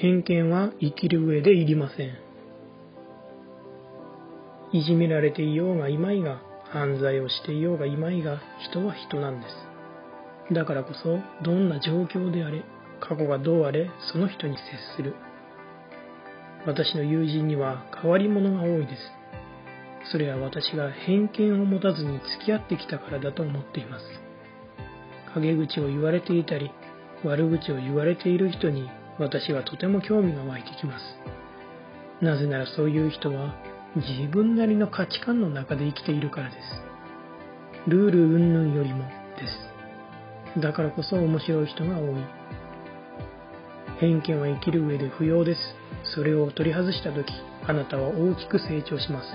偏見は生きる上でいりません。いじめられていようがいまいが、犯罪をしていようがいまいが、人は人なんです。だからこそ、どんな状況であれ、過去がどうあれ、その人に接する。私の友人には変わり者が多いです。それは私が偏見を持たずに付き合ってきたからだと思っています。陰口を言われていたり、悪口を言われている人に私はとても興味が湧いてきます。なぜならそういう人は自分なりの価値観の中で生きているからです。ルール云々よりもです。だからこそ面白い人が多い。偏見は生きる上で不要です。それを取り外した時、あなたは大きく成長します。